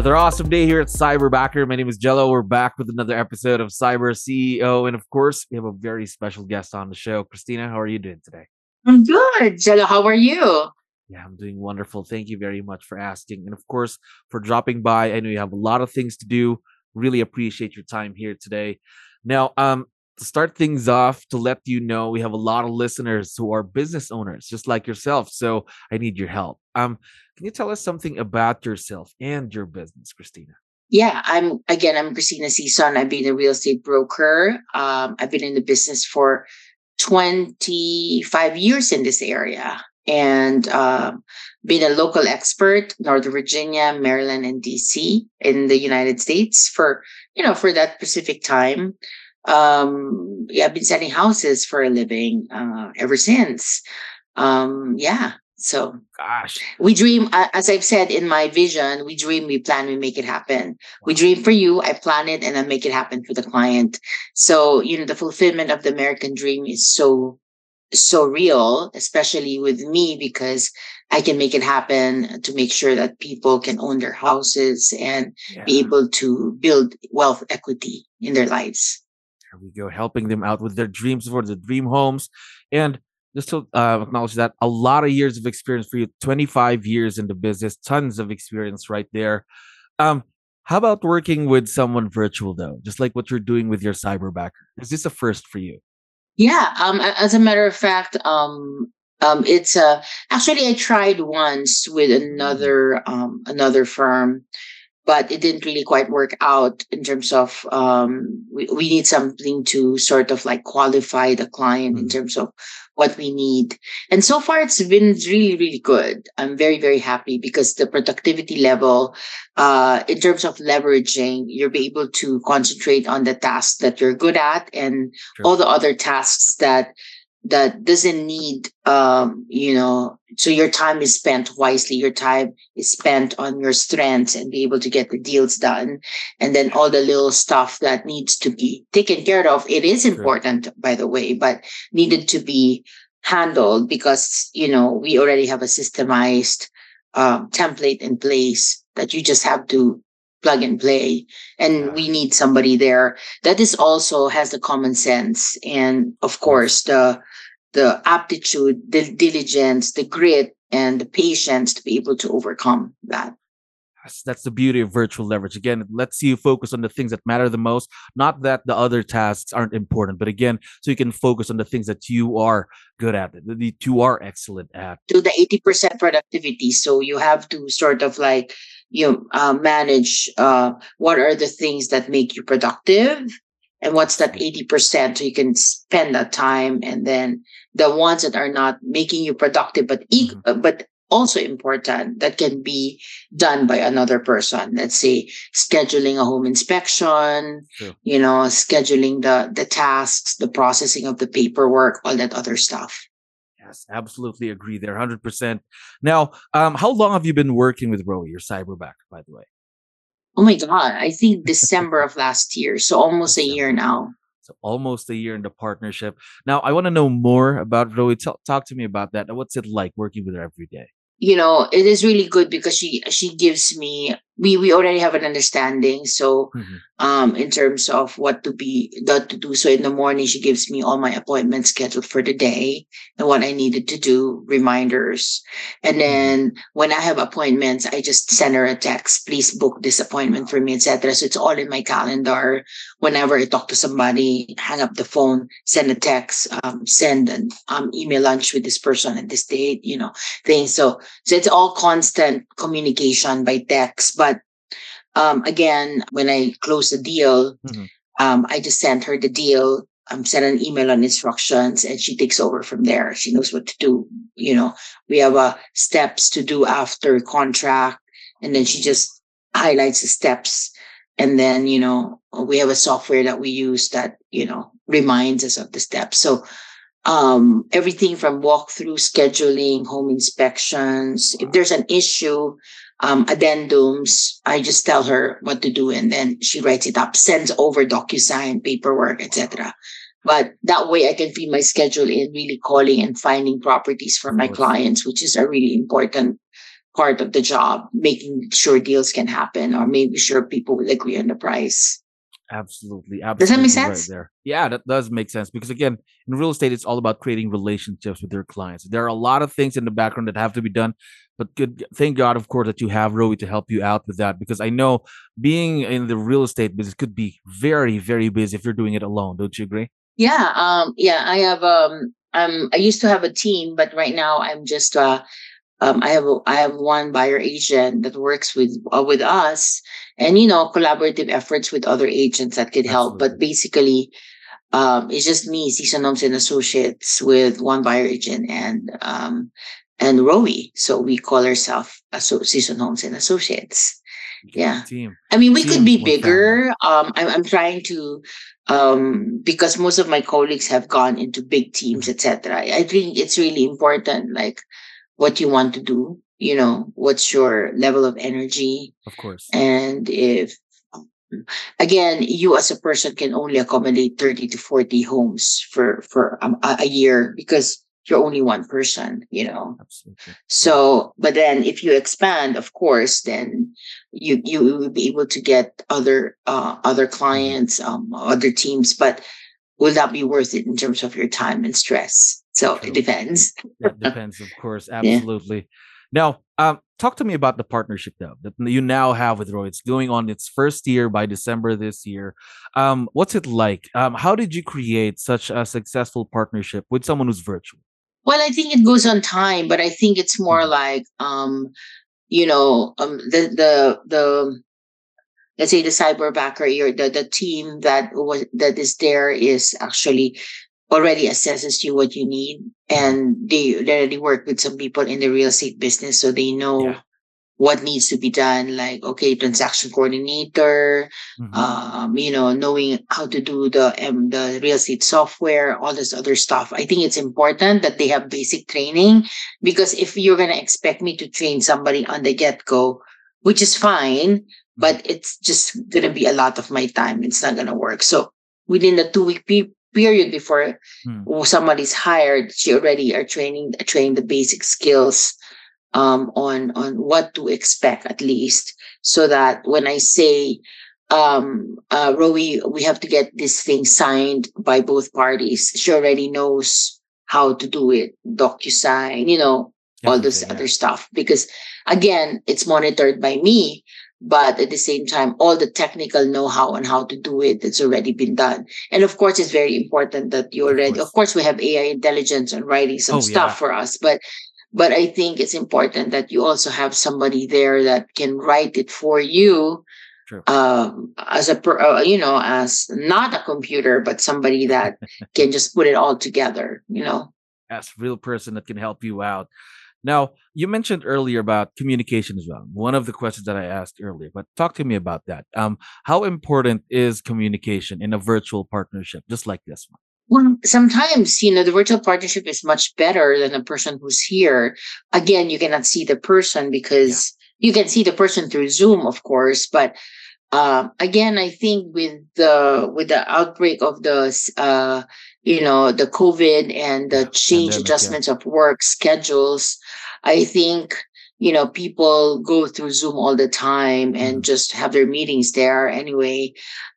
Another awesome day here at Cyberbacker. My name is Jello. We're back with another episode of Cyber CEO. And of course, we have a very special guest on the show. Cristina, how are you doing today? I'm good. Jello, how are you? Yeah, I'm doing wonderful. Thank you very much for asking. And of course, for dropping by. I know you have a lot of things to do. Really appreciate your time here today. Now, um, to start things off, to let you know, we have a lot of listeners who are business owners, just like yourself. So I need your help. Um, can you tell us something about yourself and your business, Cristina? Yeah, I'm again. I'm Cristina Season. I've been a real estate broker. Um, I've been in the business for 25 years in this area, and uh, been a local expert, Northern Virginia, Maryland, and DC in the United States for you know for that specific time um yeah, I've been selling houses for a living uh, ever since. Um, yeah. So, gosh, we dream, as I've said in my vision, we dream, we plan, we make it happen. We dream for you, I plan it, and I make it happen for the client. So, you know, the fulfillment of the American dream is so, so real, especially with me, because I can make it happen to make sure that people can own their houses and yeah. be able to build wealth equity in their lives. There we go, helping them out with their dreams for the dream homes. And just to uh, acknowledge that a lot of years of experience for you 25 years in the business tons of experience right there. Um how about working with someone virtual though? Just like what you're doing with your cyberbacker is this a first for you? Yeah um as a matter of fact um um it's uh actually i tried once with mm. another um another firm but it didn't really quite work out in terms of um, we, we need something to sort of like qualify the client mm-hmm. in terms of what we need and so far it's been really really good i'm very very happy because the productivity level uh, in terms of leveraging you'll be able to concentrate on the tasks that you're good at and sure. all the other tasks that that doesn't need um you know so your time is spent wisely. Your time is spent on your strengths and be able to get the deals done. And then all the little stuff that needs to be taken care of it is important sure. by the way but needed to be handled because you know we already have a systemized um, template in place that you just have to plug and play. And we need somebody there. That is also has the common sense and of course the the aptitude the diligence the grit and the patience to be able to overcome that. That's, that's the beauty of virtual leverage. Again it lets you focus on the things that matter the most. Not that the other tasks aren't important but again so you can focus on the things that you are good at that you are excellent at. To the 80% productivity. So you have to sort of like you uh, manage uh, what are the things that make you productive and what's that 80% so you can spend that time and then the ones that are not making you productive but e- mm-hmm. but also important that can be done by another person let's say scheduling a home inspection you know scheduling the the tasks the processing of the paperwork all that other stuff Yes, absolutely agree there, hundred percent. Now, um, how long have you been working with roe your cyberback, by the way? Oh my god, I think December of last year, so almost a year now. So almost a year in the partnership. Now, I want to know more about Rowie. Talk, talk to me about that. What's it like working with her every day? You know, it is really good because she she gives me we we already have an understanding. So mm-hmm. um in terms of what to be what to do. So in the morning she gives me all my appointments scheduled for the day and what I needed to do, reminders. And mm-hmm. then when I have appointments, I just send her a text, please book this appointment for me, etc. So it's all in my calendar. Whenever I talk to somebody, hang up the phone, send a text, um, send an um, email lunch with this person at this date, you know, things. So so it's all constant communication by text. But um, again, when I close the deal, mm-hmm. um, I just sent her the deal. Um, send an email on instructions, and she takes over from there. She knows what to do. You know, we have uh, steps to do after contract, and then she just highlights the steps and then you know we have a software that we use that you know reminds us of the steps so um, everything from walkthrough scheduling home inspections if there's an issue um, addendums i just tell her what to do and then she writes it up sends over docusign paperwork etc but that way i can feed my schedule in really calling and finding properties for my clients which is a really important part of the job, making sure deals can happen or making sure people will agree on the price. Absolutely, absolutely. Does that make sense? Right there. Yeah, that does make sense because again, in real estate, it's all about creating relationships with your clients. There are a lot of things in the background that have to be done, but good. Thank God, of course, that you have Rowie to help you out with that because I know being in the real estate business could be very, very busy if you're doing it alone. Don't you agree? Yeah, um, yeah. I have Um, I'm, I used to have a team, but right now I'm just uh um, I have I have one buyer agent that works with uh, with us, and you know collaborative efforts with other agents that could help. Absolutely. But basically, um, it's just me, Season Homes and Associates, with one buyer agent and um, and Rowie. So we call ourselves Season Homes and Associates. Yeah, team. I mean, we team could be bigger. Um, I'm I'm trying to um because most of my colleagues have gone into big teams etc i think it's really important like what you want to do you know what's your level of energy of course and if again you as a person can only accommodate 30 to 40 homes for for a, a year because you're only one person you know Absolutely. so but then if you expand of course then you you will be able to get other uh other clients um other teams but will that be worth it in terms of your time and stress so True. it depends. it depends, of course. Absolutely. Yeah. Now, um, talk to me about the partnership though that you now have with Roy. It's going on its first year by December this year. Um, what's it like? Um, how did you create such a successful partnership with someone who's virtual? Well, I think it goes on time, but I think it's more mm-hmm. like, um, you know, um, the the the let's say the cyberbacker or the the team that was that is there is actually already assesses you what you need and they already work with some people in the real estate business so they know yeah. What needs to be done like okay transaction coordinator mm-hmm. um, you know knowing how to do the um, the real estate software all this other stuff i think it's important that they have basic training because if you're going to expect me to train somebody on the get-go which is fine but mm-hmm. it's just going to be a lot of my time it's not going to work so within the two week pe- period before hmm. somebody's hired, she already are training trained the basic skills um, on on what to expect at least, so that when I say um uh Rowie, we have to get this thing signed by both parties. She already knows how to do it, DocuSign, you know, all this yeah. other stuff. Because again, it's monitored by me, but at the same time all the technical know-how on how to do it it's already been done and of course it's very important that you already of course, of course we have ai intelligence on writing some oh, stuff yeah. for us but but i think it's important that you also have somebody there that can write it for you um, as a uh, you know as not a computer but somebody that can just put it all together you know as real person that can help you out now, you mentioned earlier about communication as well. One of the questions that I asked earlier, but talk to me about that. Um, how important is communication in a virtual partnership, just like this one? Well, sometimes, you know, the virtual partnership is much better than the person who's here. Again, you cannot see the person because yeah. you can see the person through Zoom, of course, but uh, again, I think with the with the outbreak of the uh, you know the COVID and the change Pandemic, adjustments yeah. of work schedules, I think you know people go through Zoom all the time and mm-hmm. just have their meetings there anyway.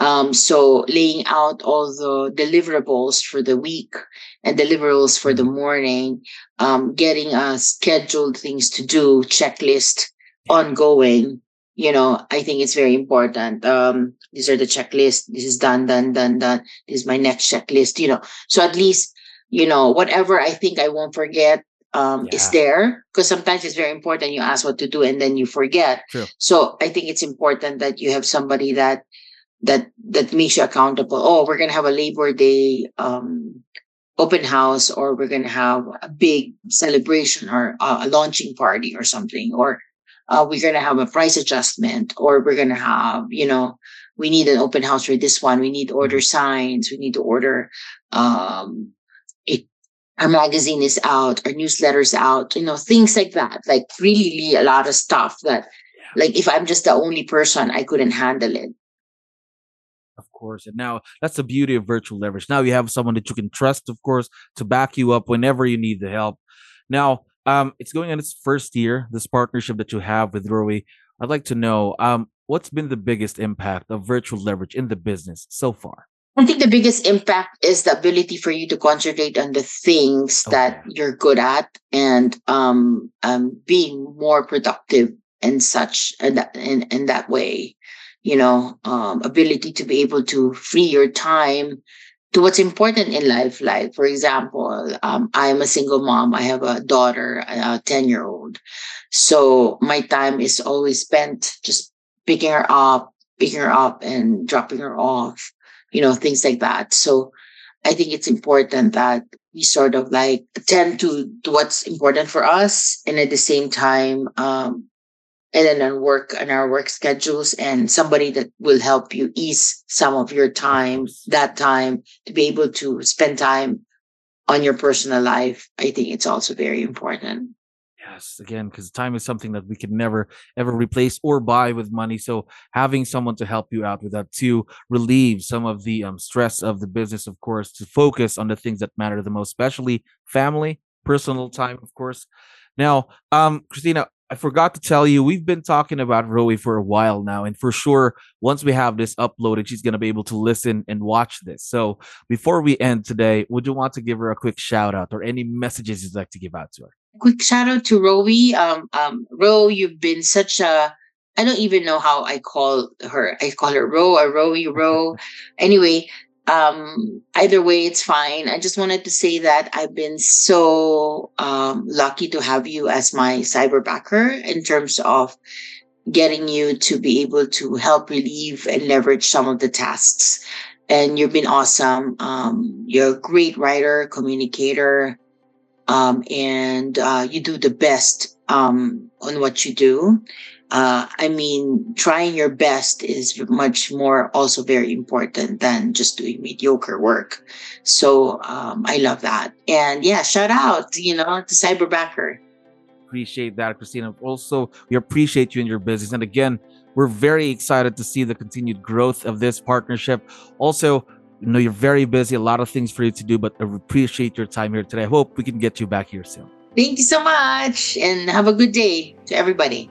Um, so laying out all the deliverables for the week and deliverables for the mm-hmm. morning, um, getting a scheduled things to do checklist ongoing you know, I think it's very important. Um, these are the checklists. This is done, done, done, done. This is my next checklist, you know. So at least, you know, whatever I think I won't forget um, yeah. is there. Because sometimes it's very important. You ask what to do and then you forget. True. So I think it's important that you have somebody that that that makes you accountable. Oh, we're gonna have a Labor Day um, open house, or we're gonna have a big celebration or a launching party or something, or uh, we're going to have a price adjustment or we're going to have, you know, we need an open house for this one. We need to order mm-hmm. signs. We need to order, um, it, our magazine is out, our newsletter is out, you know, things like that. Like really a lot of stuff that, like if I'm just the only person, I couldn't handle it. Course. And now that's the beauty of virtual leverage. Now you have someone that you can trust, of course, to back you up whenever you need the help. Now, um, it's going on its first year, this partnership that you have with Roe. I'd like to know um, what's been the biggest impact of virtual leverage in the business so far? I think the biggest impact is the ability for you to concentrate on the things okay. that you're good at and um, um, being more productive and such and in, in that way you know um, ability to be able to free your time to what's important in life like for example um, i'm a single mom i have a daughter a 10 year old so my time is always spent just picking her up picking her up and dropping her off you know things like that. So i think it's important that we sort of like attend to, to what's important for us and at the same time um, and then on work on our work schedules and somebody that will help you ease some of your time that time to be able to spend time on your personal life i think it's also very important. Yes again because time is something that we can never ever replace or buy with money so having someone to help you out with that to relieve some of the um, stress of the business of course to focus on the things that matter the most especially family personal time of course. Now um cristina I forgot to tell you, we've been talking about Roe for a while now, and for sure, once we have this uploaded, she's going to be able to listen and watch this. So, before we end today, would you want to give her a quick shout out or any messages you'd like to give out to her? Quick shout out to Roe. Um, um, Ro, you've been such a I don't even know how I call her. I call her Ro or Roe, Ro. anyway, um, either way, it's fine. I just wanted to say that I've been so um, lucky to have you as my cyberbacker in terms of getting you to be able to help relieve and leverage some of the tasks. And you've been awesome. Um, you're a great writer, communicator, um, and uh, you do the best um, on what you do uh, I mean, trying your best is much more also very important than just doing mediocre work. So um, I love that. And yeah, shout out, you know, to Cyberbacker. Appreciate that, Cristina. Also, we appreciate you in your business. And again, we're very excited to see the continued growth of this partnership. Also, you know, you're very busy, a lot of things for you to do, but I appreciate your time here today. I hope we can get you back here soon. Thank you so much and have a good day to everybody.